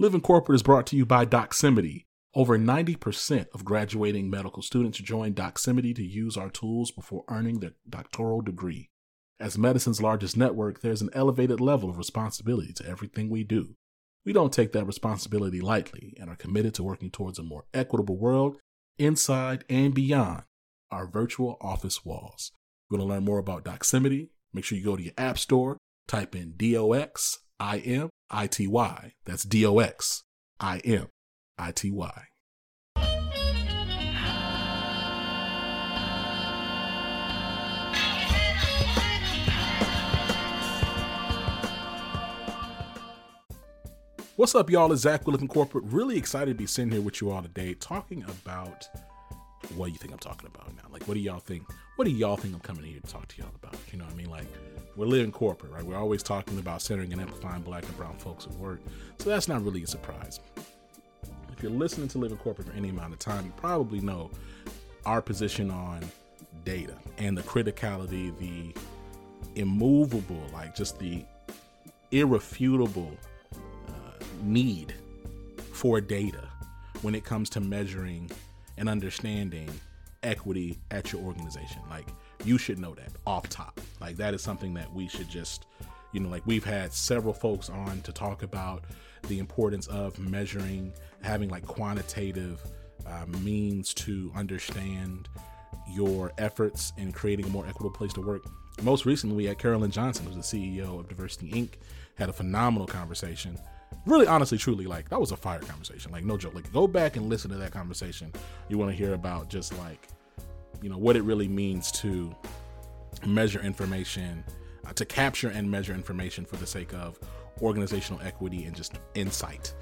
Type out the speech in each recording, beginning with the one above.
Living Corporate is brought to you by Doximity. Over 90% of graduating medical students join Doximity to use our tools before earning their doctoral degree. As medicine's largest network, there's an elevated level of responsibility to everything we do. We don't take that responsibility lightly and are committed to working towards a more equitable world inside and beyond our virtual office walls. You want to learn more about Doximity? Make sure you go to your app store, type in D O X I M I T Y. That's D O X I M I T Y. What's up, y'all? It's Zach Living Corporate. Really excited to be sitting here with you all today talking about what do you think I'm talking about now? Like, what do y'all think? What do y'all think I'm coming here to talk to y'all about? You know what I mean? Like, we're living corporate, right? We're always talking about centering and amplifying black and brown folks at work. So that's not really a surprise. If you're listening to Living Corporate for any amount of time, you probably know our position on data and the criticality, the immovable, like just the irrefutable uh, need for data when it comes to measuring and understanding equity at your organization. Like you should know that off top. Like that is something that we should just, you know, like we've had several folks on to talk about the importance of measuring, having like quantitative uh, means to understand your efforts in creating a more equitable place to work. Most recently, we had Carolyn Johnson, who's the CEO of Diversity Inc., had a phenomenal conversation really honestly truly like that was a fire conversation. Like no joke. Like go back and listen to that conversation. You want to hear about just like you know what it really means to measure information uh, to capture and measure information for the sake of organizational equity and just insight.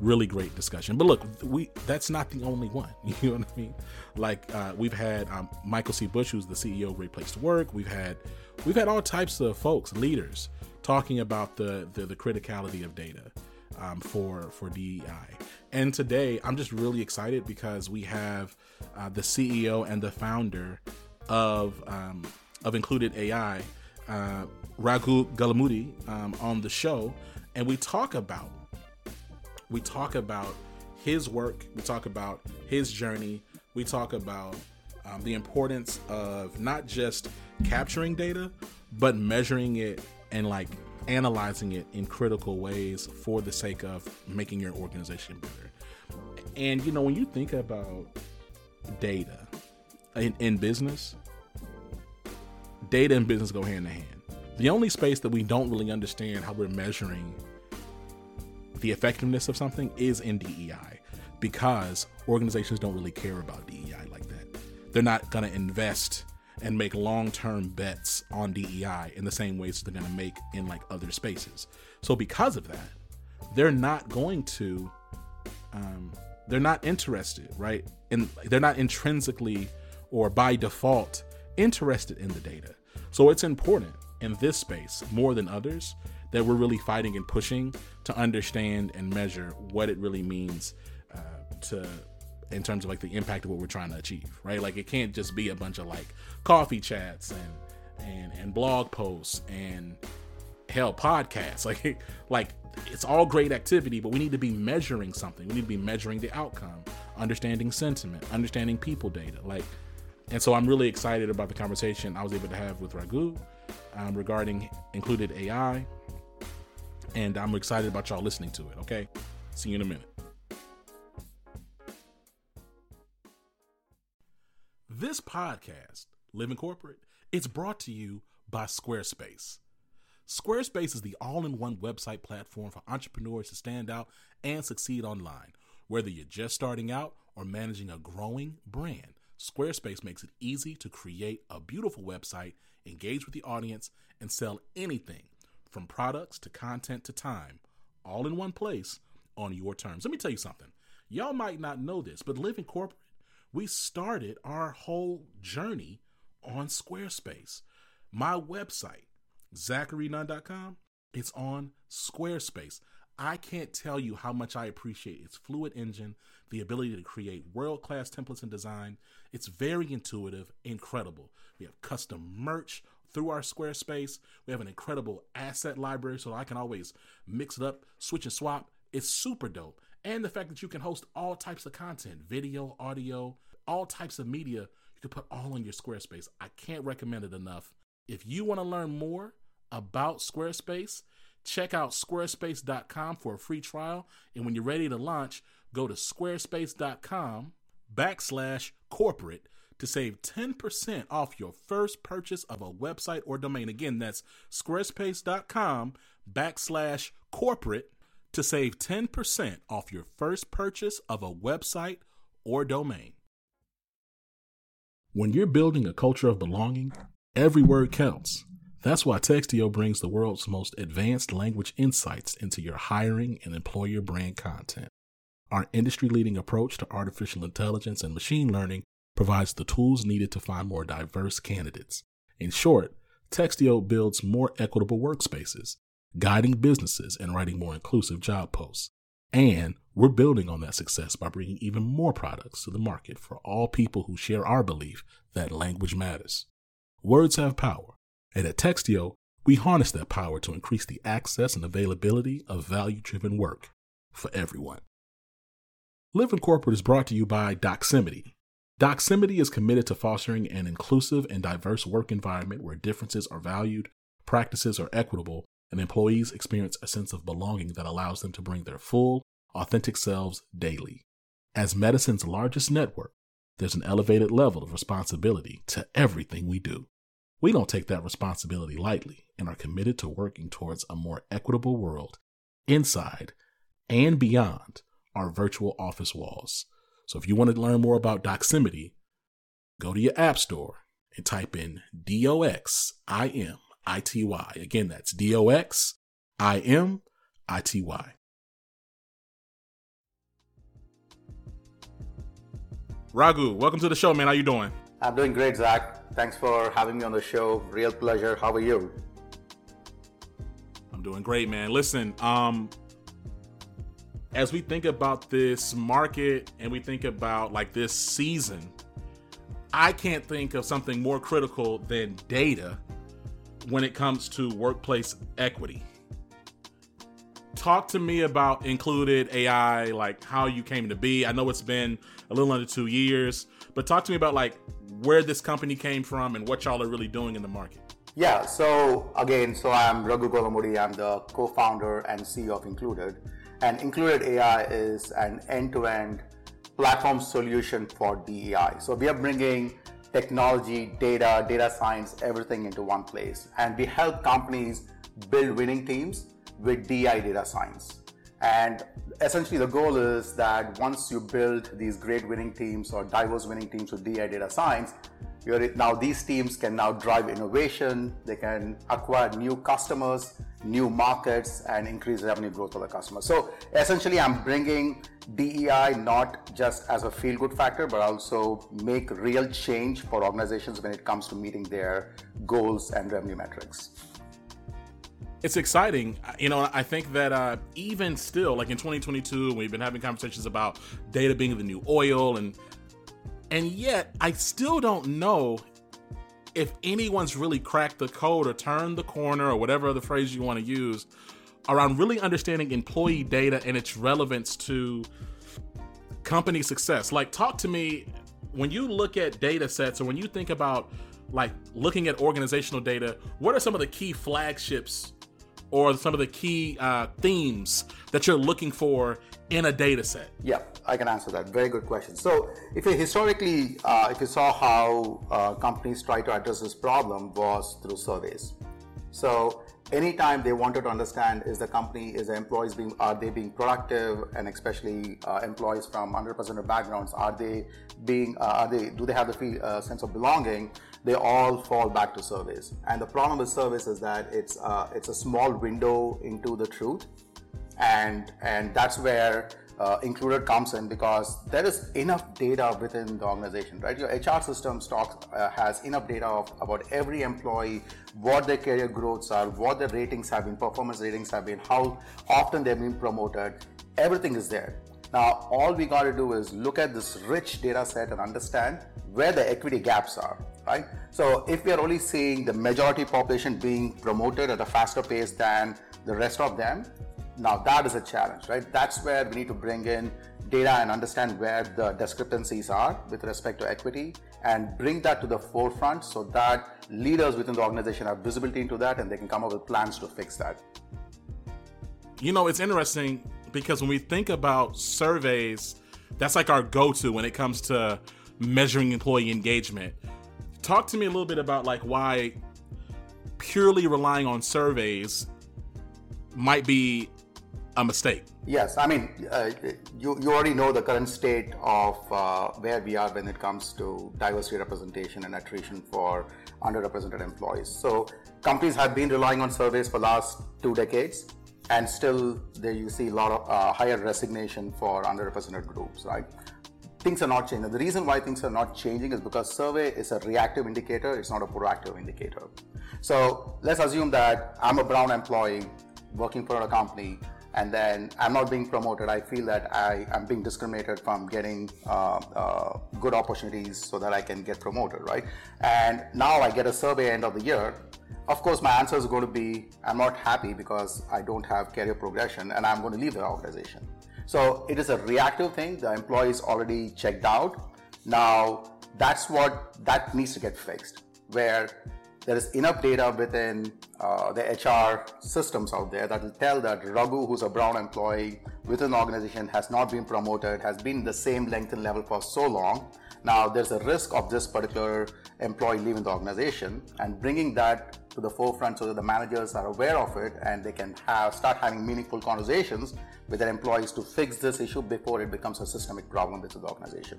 Really great discussion. But look we that's not the only one. You know what i mean? Like uh, we've had um, michael c. Bush who's the ceo of great place to work. We've had we've had all types of folks leaders talking about the the, the criticality of data um, for for DEI. And today, I'm just really excited because we have uh, the CEO and the founder of um, of Included AI, uh, Raghu Gollamudi, um, on the show, and we talk about we talk about his work, we talk about his journey, we talk about um, the importance of not just capturing data, but measuring it and like analyzing it in critical ways for the sake of making your organization better. And you know, when you think about data in, in business, data and business go hand in hand. The only space that we don't really understand how we're measuring the effectiveness of something is in DEI because organizations don't really care about DEI like that. They're not going to invest and make long-term bets on DEI in the same ways they're going to make in like other spaces. So because of that, they're not going to um, they're not interested, right? And they're not intrinsically or by default interested in the data. So it's important in this space more than others that we're really fighting and pushing to understand and measure what it really means uh, to in terms of like the impact of what we're trying to achieve, right? Like it can't just be a bunch of like coffee chats and and and blog posts and hell podcasts. Like like it's all great activity, but we need to be measuring something. We need to be measuring the outcome, understanding sentiment, understanding people data. Like and so I'm really excited about the conversation I was able to have with Raghu um, regarding included AI. And I'm excited about y'all listening to it. Okay. See you in a minute. This podcast, Living Corporate, it's brought to you by Squarespace. Squarespace is the all in one website platform for entrepreneurs to stand out and succeed online. Whether you're just starting out or managing a growing brand, Squarespace makes it easy to create a beautiful website, engage with the audience, and sell anything from products to content to time, all in one place on your terms. Let me tell you something. Y'all might not know this, but Living Corporate we started our whole journey on Squarespace. My website, zacharynunn.com, it's on Squarespace. I can't tell you how much I appreciate its fluid engine, the ability to create world class templates and design. It's very intuitive, incredible. We have custom merch through our Squarespace. We have an incredible asset library so I can always mix it up, switch and swap It's super dope. And the fact that you can host all types of content video, audio, all types of media, you can put all on your Squarespace. I can't recommend it enough. If you want to learn more about Squarespace, check out squarespace.com for a free trial. And when you're ready to launch, go to squarespace.com backslash corporate to save 10% off your first purchase of a website or domain. Again, that's squarespace.com backslash corporate to save 10% off your first purchase of a website or domain. When you're building a culture of belonging, every word counts. That's why Textio brings the world's most advanced language insights into your hiring and employer brand content. Our industry leading approach to artificial intelligence and machine learning provides the tools needed to find more diverse candidates. In short, Textio builds more equitable workspaces, guiding businesses and writing more inclusive job posts. And we're building on that success by bringing even more products to the market for all people who share our belief that language matters. Words have power, and at Textio, we harness that power to increase the access and availability of value driven work for everyone. Living Corporate is brought to you by Doximity. Doximity is committed to fostering an inclusive and diverse work environment where differences are valued, practices are equitable, and employees experience a sense of belonging that allows them to bring their full, authentic selves daily. As medicine's largest network, there's an elevated level of responsibility to everything we do. We don't take that responsibility lightly and are committed to working towards a more equitable world inside and beyond our virtual office walls. So if you want to learn more about Doximity, go to your app store and type in D O X I M I T Y. Again, that's D O X I M I T Y. Raghu, welcome to the show, man. How you doing? I'm doing great, Zach. Thanks for having me on the show. Real pleasure. How are you? I'm doing great, man. Listen, um, as we think about this market and we think about like this season, I can't think of something more critical than data when it comes to workplace equity. Talk to me about included AI, like how you came to be. I know it's been a little under two years, but talk to me about like where this company came from and what y'all are really doing in the market. Yeah, so again, so I'm Raghu Gollamudi. I'm the co-founder and CEO of Included. And Included AI is an end-to-end platform solution for DEI. So we are bringing technology, data, data science, everything into one place. And we help companies build winning teams with DI data science. And essentially the goal is that once you build these great winning teams or diverse winning teams with DI data science, now these teams can now drive innovation, they can acquire new customers, new markets, and increase revenue growth for the customer. So essentially, I'm bringing DEI not just as a feel good factor, but also make real change for organizations when it comes to meeting their goals and revenue metrics. It's exciting. You know, I think that uh, even still, like in 2022, we've been having conversations about data being the new oil and and yet, I still don't know if anyone's really cracked the code or turned the corner or whatever other phrase you want to use around really understanding employee data and its relevance to company success. Like, talk to me when you look at data sets or when you think about like looking at organizational data, what are some of the key flagships or some of the key uh, themes that you're looking for in a data set? Yeah, I can answer that. Very good question. So, if you historically, uh, if you saw how uh, companies try to address this problem was through surveys. So, anytime they wanted to understand is the company, is the employees being, are they being productive, and especially uh, employees from underrepresented backgrounds, are they being, uh, are they, do they have the feel, uh, sense of belonging? They all fall back to surveys. And the problem with surveys is that it's uh, it's a small window into the truth and and that's where uh, included comes in because there is enough data within the organization, right? Your HR system stocks uh, has enough data of, about every employee, what their career growths are, what their ratings have been, performance ratings have been, how often they've been promoted. Everything is there. Now, all we got to do is look at this rich data set and understand where the equity gaps are, right? So, if we are only seeing the majority population being promoted at a faster pace than the rest of them, Now that is a challenge, right? That's where we need to bring in data and understand where the discrepancies are with respect to equity and bring that to the forefront so that leaders within the organization have visibility into that and they can come up with plans to fix that. You know, it's interesting because when we think about surveys, that's like our go to when it comes to measuring employee engagement. Talk to me a little bit about like why purely relying on surveys might be a mistake. Yes, I mean, uh, you, you already know the current state of uh, where we are when it comes to diversity representation and attrition for underrepresented employees. So companies have been relying on surveys for last two decades, and still there you see a lot of uh, higher resignation for underrepresented groups, right? Things are not changing. The reason why things are not changing is because survey is a reactive indicator; it's not a proactive indicator. So let's assume that I'm a brown employee working for a company and then I'm not being promoted, I feel that I am being discriminated from getting uh, uh, good opportunities so that I can get promoted, right? And now I get a survey end of the year. Of course, my answer is going to be I'm not happy because I don't have career progression and I'm going to leave the organization. So it is a reactive thing. The employee is already checked out. Now that's what that needs to get fixed. Where there is enough data within uh, the HR systems out there that will tell that Raghu, who's a brown employee within the organization, has not been promoted, has been the same length and level for so long. Now, there's a risk of this particular employee leaving the organization and bringing that to the forefront so that the managers are aware of it and they can have start having meaningful conversations with their employees to fix this issue before it becomes a systemic problem within the organization.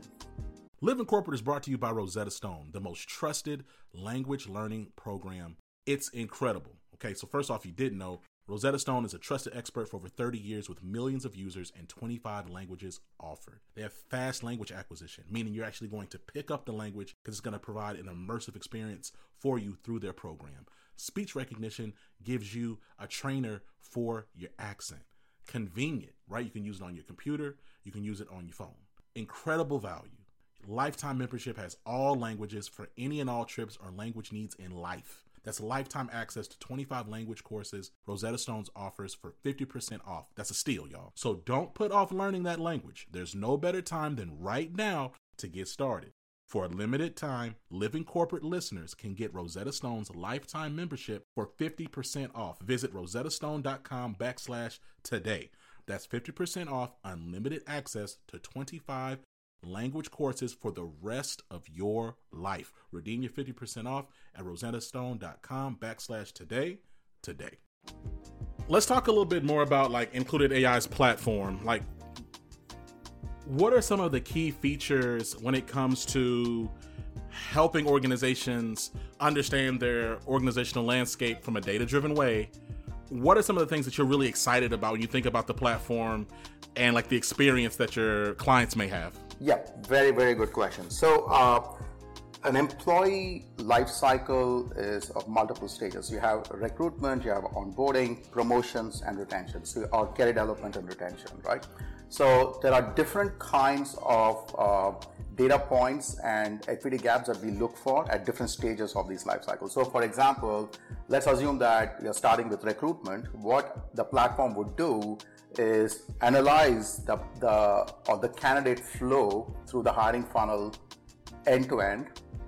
Live Living Corporate is brought to you by Rosetta Stone, the most trusted language learning program. It's incredible. Okay, so first off, you didn't know, Rosetta Stone is a trusted expert for over 30 years with millions of users and 25 languages offered. They have fast language acquisition, meaning you're actually going to pick up the language because it's going to provide an immersive experience for you through their program. Speech recognition gives you a trainer for your accent. Convenient, right? You can use it on your computer, you can use it on your phone. Incredible value. Lifetime membership has all languages for any and all trips or language needs in life. That's lifetime access to 25 language courses Rosetta Stones offers for 50% off. That's a steal, y'all. So don't put off learning that language. There's no better time than right now to get started. For a limited time, Living Corporate listeners can get Rosetta Stone's lifetime membership for 50% off. Visit rosettastone.com backslash today. That's 50% off unlimited access to 25 language courses for the rest of your life. Redeem your 50% off at rosettastone.com backslash today today. Let's talk a little bit more about like Included AI's platform. Like what are some of the key features when it comes to helping organizations understand their organizational landscape from a data driven way? What are some of the things that you're really excited about when you think about the platform and like the experience that your clients may have? Yeah, very, very good question. So, uh, an employee life cycle is of multiple stages. You have recruitment, you have onboarding, promotions, and retention, so, or career development and retention, right? So, there are different kinds of uh, data points and equity gaps that we look for at different stages of these life cycles. So, for example, let's assume that you're starting with recruitment. What the platform would do is analyze the, the or the candidate flow through the hiring funnel end to end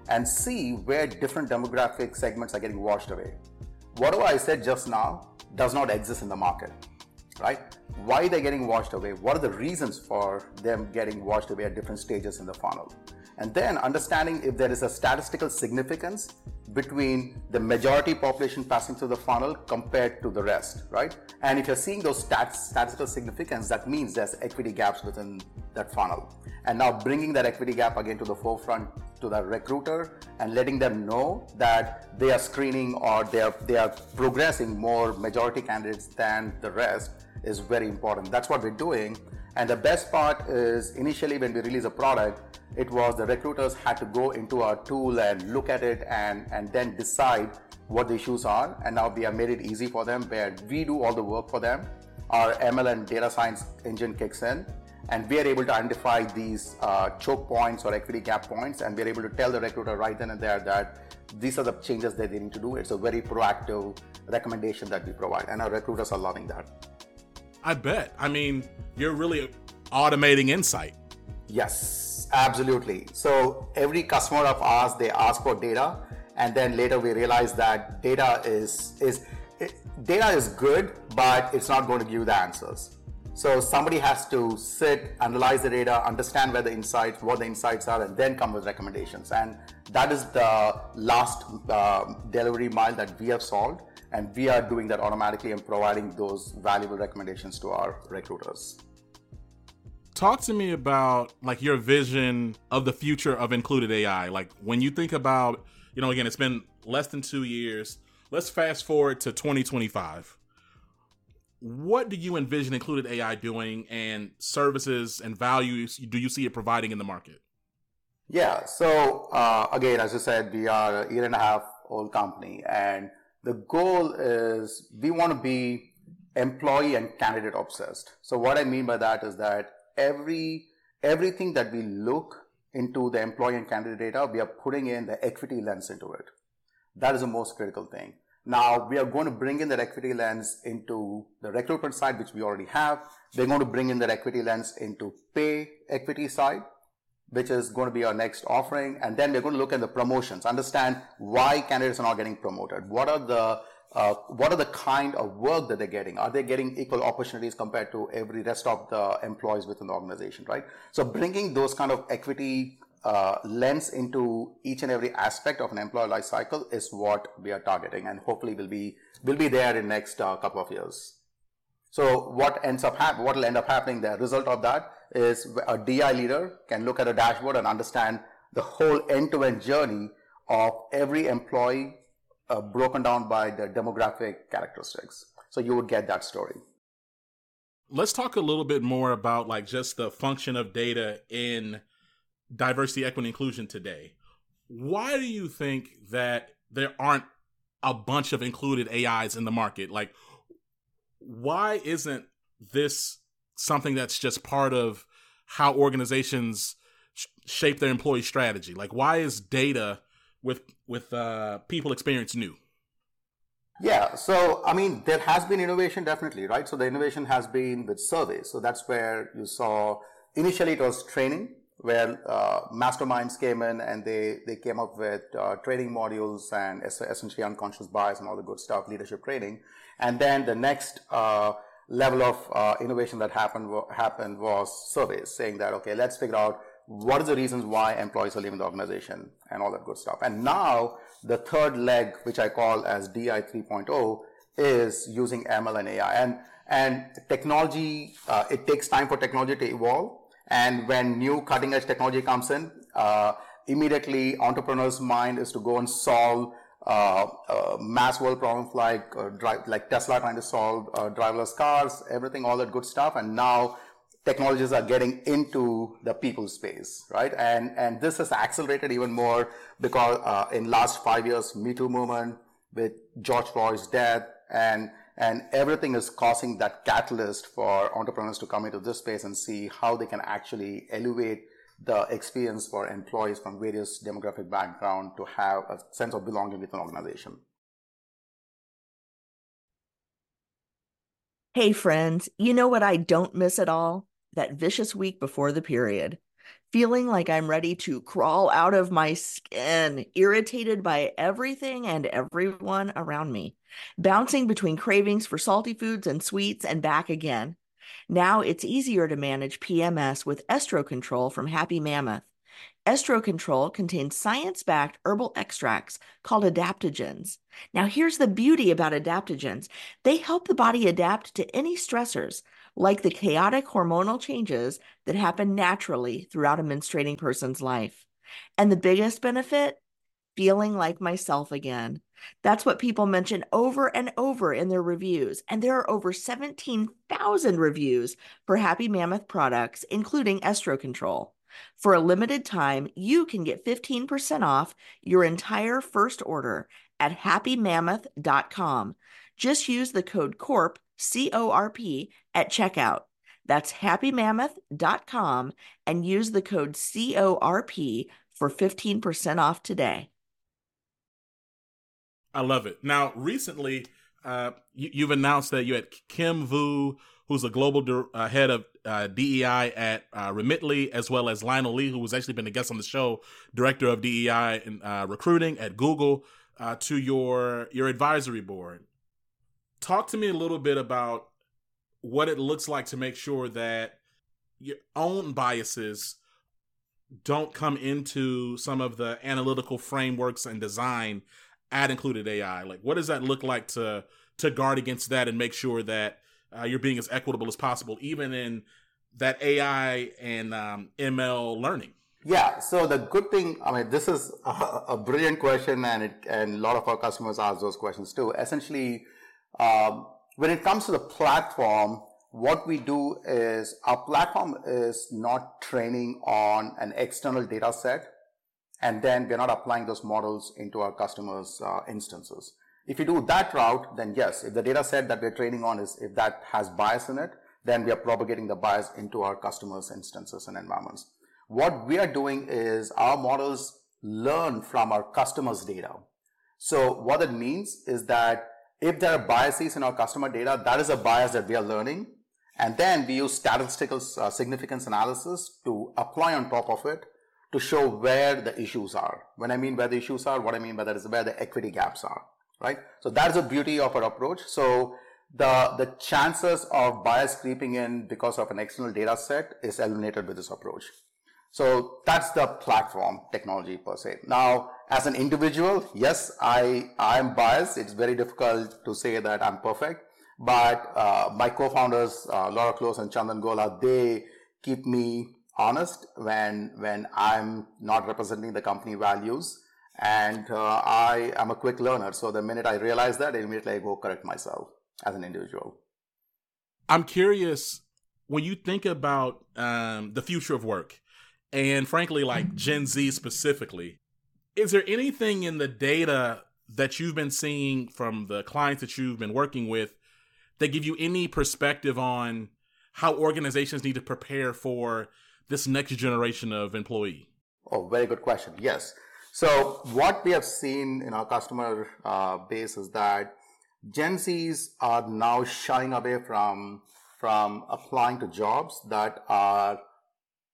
and see where different demographic segments are getting washed away. Whatever I said just now does not exist in the market, right? Why they're getting washed away? What are the reasons for them getting washed away at different stages in the funnel? And then understanding if there is a statistical significance between the majority population passing through the funnel compared to the rest, right? And if you're seeing those stats, statistical significance, that means there's equity gaps within that funnel. And now bringing that equity gap again to the forefront to the recruiter and letting them know that they are screening or they are they are progressing more majority candidates than the rest is very important. That's what we're doing. And the best part is initially when we release a product, it was the recruiters had to go into our tool and look at it and, and then decide what the issues are. And now we have made it easy for them where we do all the work for them. Our ML and data science engine kicks in and we are able to identify these uh, choke points or equity gap points and we're able to tell the recruiter right then and there that these are the changes that they need to do. It's a very proactive recommendation that we provide and our recruiters are loving that. I bet. I mean, you're really automating insight. Yes, absolutely. So every customer of ours, they ask for data, and then later we realize that data is is it, data is good, but it's not going to give you the answers. So somebody has to sit, analyze the data, understand where the insights, what the insights are, and then come with recommendations. And that is the last uh, delivery mile that we have solved. And we are doing that automatically and providing those valuable recommendations to our recruiters. Talk to me about like your vision of the future of included AI. Like when you think about, you know, again, it's been less than two years. Let's fast forward to 2025 what do you envision included AI doing and services and values do you see it providing in the market? Yeah, so uh, again, as you said, we are a year and a half old company, and the goal is we want to be employee and candidate obsessed. So what I mean by that is that every everything that we look into the employee and candidate data, we are putting in the equity lens into it. That is the most critical thing. Now we are going to bring in that equity lens into the recruitment side, which we already have. We're going to bring in that equity lens into pay equity side, which is going to be our next offering. And then we're going to look at the promotions, understand why candidates are not getting promoted. What are the uh, what are the kind of work that they're getting? Are they getting equal opportunities compared to every rest of the employees within the organization, right? So bringing those kind of equity uh, lens into each and every aspect of an employee life cycle is what we are targeting and hopefully will be will be there in next uh, couple of years so what ends up hap- what will end up happening the result of that is a di leader can look at a dashboard and understand the whole end-to-end journey of every employee uh, broken down by the demographic characteristics so you would get that story let's talk a little bit more about like just the function of data in diversity, equity, inclusion today. Why do you think that there aren't a bunch of included AIs in the market? Like, why isn't this something that's just part of how organizations sh- shape their employee strategy? Like, why is data with with uh, people experience new? Yeah, so I mean, there has been innovation definitely, right? So the innovation has been with surveys. So that's where you saw initially it was training, where uh, masterminds came in and they, they came up with uh, training modules and essentially unconscious bias and all the good stuff, leadership training. And then the next uh, level of uh, innovation that happened happened was surveys, saying that okay, let's figure out what are the reasons why employees are leaving the organization and all that good stuff. And now the third leg, which I call as DI 3.0, is using ML and AI. And and technology, uh, it takes time for technology to evolve and when new cutting edge technology comes in, uh, immediately entrepreneur's mind is to go and solve mass world problems like uh, drive, like Tesla trying to solve uh, driverless cars, everything, all that good stuff. And now technologies are getting into the people space, right? And and this has accelerated even more because uh, in last five years, Me Too movement with George Floyd's death and and everything is causing that catalyst for entrepreneurs to come into this space and see how they can actually elevate the experience for employees from various demographic background to have a sense of belonging with an organization. Hey, friends, you know what I don't miss at all? That vicious week before the period feeling like I'm ready to crawl out of my skin, irritated by everything and everyone around me, bouncing between cravings for salty foods and sweets and back again. Now it's easier to manage PMS with Estro Control from Happy Mammoth. Estro Control contains science backed herbal extracts called adaptogens. Now, here's the beauty about adaptogens they help the body adapt to any stressors, like the chaotic hormonal changes that happen naturally throughout a menstruating person's life. And the biggest benefit? Feeling like myself again. That's what people mention over and over in their reviews. And there are over 17,000 reviews for Happy Mammoth products, including Estro Control. For a limited time, you can get 15% off your entire first order at happymammoth.com. Just use the code CORP C O R P, at checkout. That's happymammoth.com and use the code CORP for 15% off today. I love it. Now, recently, uh, you, have announced that you had Kim Vu, who's a global uh, head of uh, DEI at uh, Remitly, as well as Lionel Lee, who has actually been a guest on the show, director of DEI and uh, recruiting at Google, uh, to your your advisory board. Talk to me a little bit about what it looks like to make sure that your own biases don't come into some of the analytical frameworks and design at included AI. Like, what does that look like to to guard against that and make sure that uh, you're being as equitable as possible, even in that AI and um, ML learning? Yeah. So the good thing, I mean, this is a, a brilliant question, and it, and a lot of our customers ask those questions too. Essentially, um, when it comes to the platform, what we do is our platform is not training on an external data set, and then we're not applying those models into our customers' uh, instances. If you do that route, then yes, if the data set that we're training on is if that has bias in it, then we are propagating the bias into our customers' instances and environments. What we are doing is our models learn from our customers' data. So what it means is that if there are biases in our customer data, that is a bias that we are learning. And then we use statistical uh, significance analysis to apply on top of it to show where the issues are. When I mean where the issues are, what I mean by that is where the equity gaps are, right? So that's the beauty of our approach. So the, the chances of bias creeping in because of an external data set is eliminated with this approach. So that's the platform technology per se. Now, as an individual, yes, I, I'm biased. It's very difficult to say that I'm perfect, but uh, my co-founders, uh, Laura Close and Chandan Gola, they keep me honest when, when I'm not representing the company values. And uh, I am a quick learner. So the minute I realize that, immediately I go correct myself as an individual. I'm curious when you think about um, the future of work and frankly, like Gen Z specifically, is there anything in the data that you've been seeing from the clients that you've been working with that give you any perspective on how organizations need to prepare for this next generation of employee? Oh, very good question. Yes. So what we have seen in our customer uh, base is that Gen Zs are now shying away from from applying to jobs that are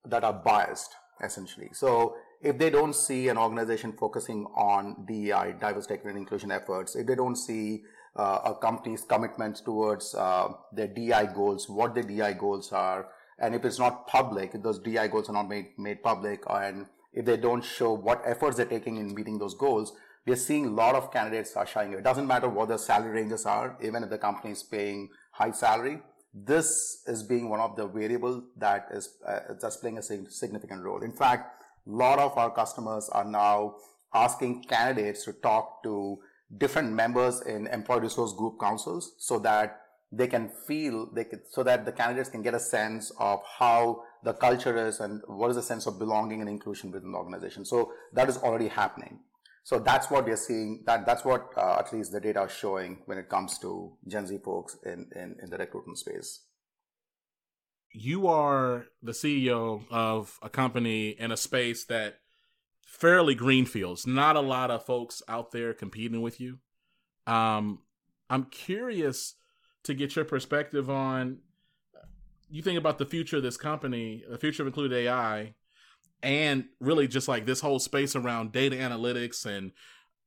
that are biased essentially. So if they don't see an organization focusing on DEI, diversity, equity, and inclusion efforts, if they don't see uh, a company's commitments towards uh, their DEI goals, what their DEI goals are, and if it's not public, those DI goals are not made, made public, and if they don't show what efforts they're taking in meeting those goals, we're seeing a lot of candidates are shying away. It doesn't matter what the salary ranges are, even if the company is paying high salary, this is being one of the variables that is uh, playing a significant role. In fact, a lot of our customers are now asking candidates to talk to different members in employee resource group councils so that they can feel they could, so that the candidates can get a sense of how the culture is and what is the sense of belonging and inclusion within the organization. So that is already happening. So that's what we're seeing. That that's what uh, at least the data is showing when it comes to Gen Z folks in, in in the recruitment space. You are the CEO of a company in a space that fairly greenfields. Not a lot of folks out there competing with you. Um, I'm curious to get your perspective on. You think about the future of this company, the future of included AI and really just like this whole space around data analytics and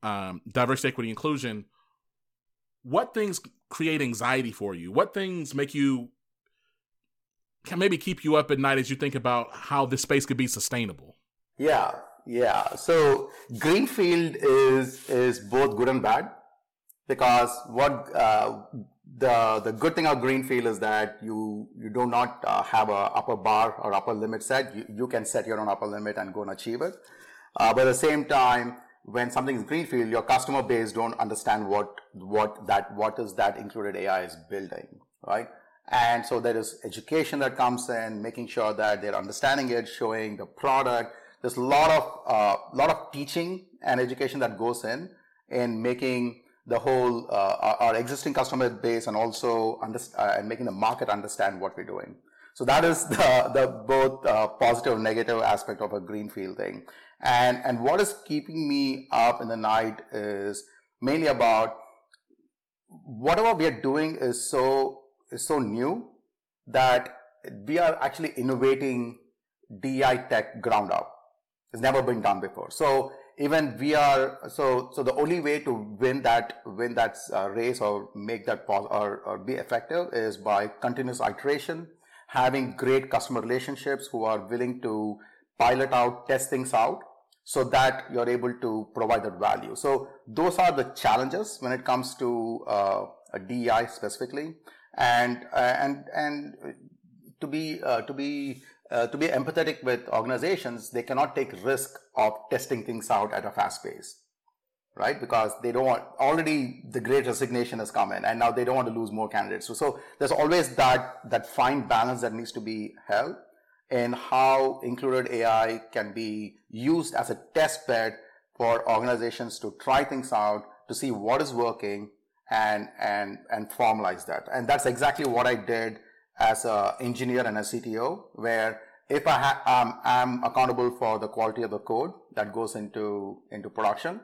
um, diversity, equity, inclusion. What things create anxiety for you? What things make you can maybe keep you up at night as you think about how this space could be sustainable? Yeah, yeah. So greenfield is is both good and bad because what uh, the the good thing of greenfield is that you you do not uh, have a upper bar or upper limit set. You, you can set your own upper limit and go and achieve it. Uh, but at the same time, when something is greenfield, your customer base don't understand what what that what is that included AI is building, right? And so there is education that comes in, making sure that they're understanding it, showing the product. There's a lot of uh, lot of teaching and education that goes in in making the whole uh, our existing customer base and also uh, and making the market understand what we're doing. So that is the, the both uh, positive and negative aspect of a greenfield thing. And and what is keeping me up in the night is mainly about whatever we are doing is so is so new that we are actually innovating DI tech ground up. It's never been done before. So even we are so so the only way to win that win that uh, race or make that pos- or, or be effective is by continuous iteration, having great customer relationships who are willing to pilot out, test things out, so that you're able to provide that value. So those are the challenges when it comes to uh, a DEI specifically, and uh, and and to be uh, to be uh, to be empathetic with organizations, they cannot take risk of testing things out at a fast pace, right? Because they don't want, already the great resignation has come in and now they don't want to lose more candidates. So, so there's always that, that fine balance that needs to be held in how included AI can be used as a test bed for organizations to try things out, to see what is working and, and, and formalize that. And that's exactly what I did as an engineer and a CTO, where if I ha- um, am accountable for the quality of the code that goes into into production,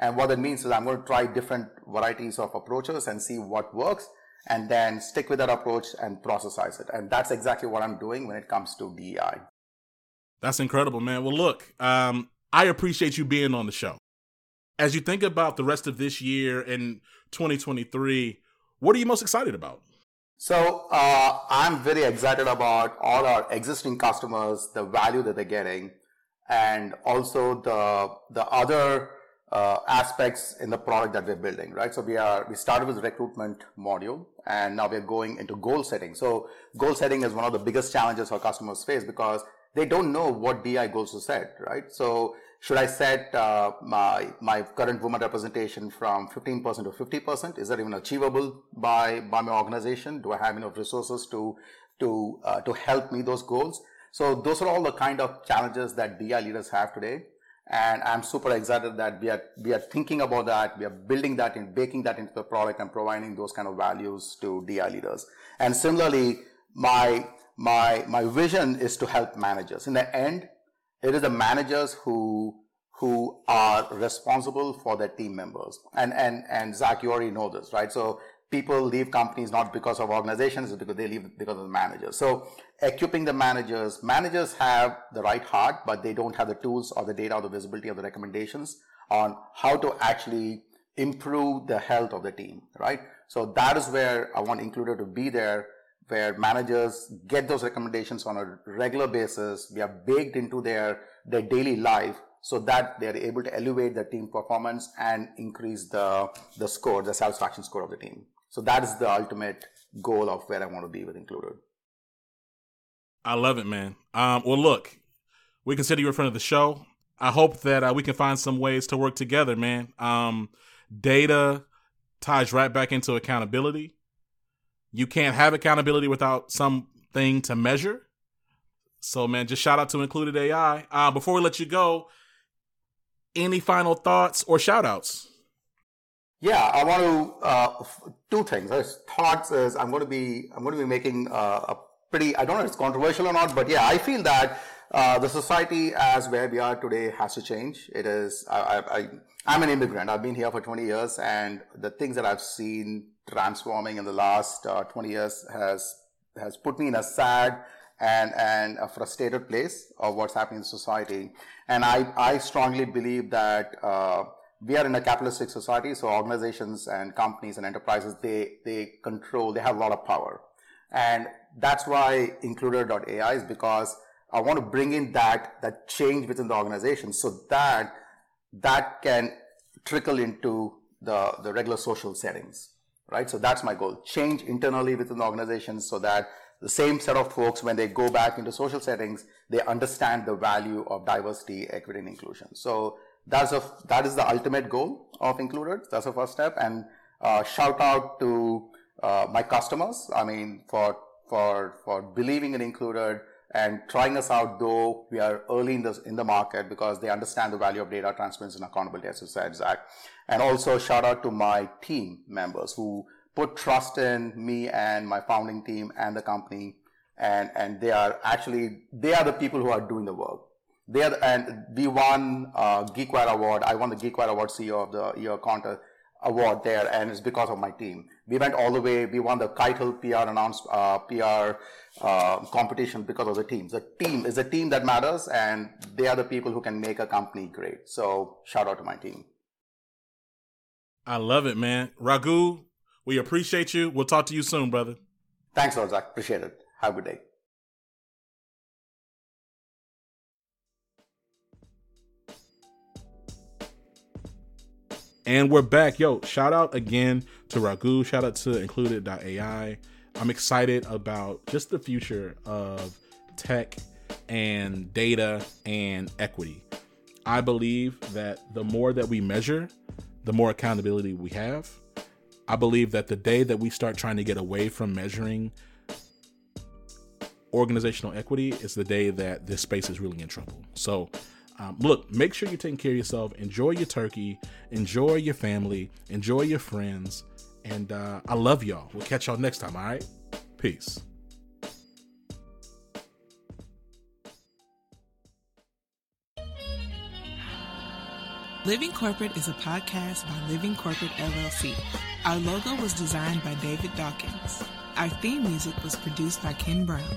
and what that means is I'm going to try different varieties of approaches and see what works, and then stick with that approach and processize it. And that's exactly what I'm doing when it comes to DEI. That's incredible, man. Well, look, um, I appreciate you being on the show. As you think about the rest of this year and 2023, what are you most excited about? So uh, I'm very excited about all our existing customers, the value that they're getting, and also the the other uh, aspects in the product that we're building. Right. So we are we started with recruitment module, and now we're going into goal setting. So goal setting is one of the biggest challenges our customers face because they don't know what DI goals to set. Right. So should I set uh, my my current woman representation from 15% to 50%? Is that even achievable by by my organization? Do I have enough resources to to uh, to help me those goals? So those are all the kind of challenges that DI leaders have today, and I'm super excited that we are we are thinking about that. We are building that and baking that into the product and providing those kind of values to DI leaders. And similarly, my my my vision is to help managers. In the end, it is the managers who who are responsible for their team members. And and and Zach, you already know this, right? So people leave companies not because of organizations, it's because they leave because of the managers. So equipping the managers, managers have the right heart, but they don't have the tools or the data or the visibility of the recommendations on how to actually improve the health of the team, right? So that is where I want Includer to be there where managers get those recommendations on a regular basis. We are baked into their, their daily life so that they're able to elevate the team performance and increase the, the score, the satisfaction score of the team. So that is the ultimate goal of where I want to be with Included. I love it, man. Um, well, look, we consider you a friend of the show. I hope that uh, we can find some ways to work together, man. Um, data ties right back into accountability you can't have accountability without something to measure. So, man, just shout out to Included AI. Uh, before we let you go, any final thoughts or shout outs? Yeah, I want to uh, two things. First, thoughts is I'm going to be I'm going to be making uh, a pretty I don't know if it's controversial or not, but yeah, I feel that uh, the society as where we are today has to change. It is I, I, I'm an immigrant. I've been here for 20 years, and the things that I've seen transforming in the last uh, 20 years has has put me in a sad and and a frustrated place of what's happening in society. And I I strongly believe that uh, we are in a capitalistic society, so organizations and companies and enterprises they they control they have a lot of power, and that's why Included.ai is because I want to bring in that that change within the organization so that that can trickle into the the regular social settings right? So that's my goal. Change internally within the organization so that the same set of folks, when they go back into social settings, they understand the value of diversity, equity, and inclusion. So that's a, that is the ultimate goal of Included. That's the first step. And uh, shout out to uh, my customers. I mean, for for for believing in Included and trying us out, though we are early in the in the market because they understand the value of data transparency and accountability, as you said, Zach. And also shout out to my team members who put trust in me and my founding team and the company. And, and they are actually, they are the people who are doing the work. They are, and we won uh, GeekWire Award. I won the GeekWire Award CEO of the Year contest award there, and it's because of my team. We went all the way. We won the Keitel PR announced uh, PR uh, competition because of the team. The team is a team that matters, and they are the people who can make a company great. So shout out to my team. I love it, man. Raghu, we appreciate you. We'll talk to you soon, brother. Thanks, Zach. Appreciate it. Have a good day. And we're back. Yo, shout out again to Raghu. Shout out to Included.ai. I'm excited about just the future of tech and data and equity. I believe that the more that we measure, the more accountability we have. I believe that the day that we start trying to get away from measuring organizational equity is the day that this space is really in trouble. So, um, look, make sure you're taking care of yourself. Enjoy your turkey, enjoy your family, enjoy your friends. And uh, I love y'all. We'll catch y'all next time, all right? Peace. Living Corporate is a podcast by Living Corporate LLC. Our logo was designed by David Dawkins. Our theme music was produced by Ken Brown.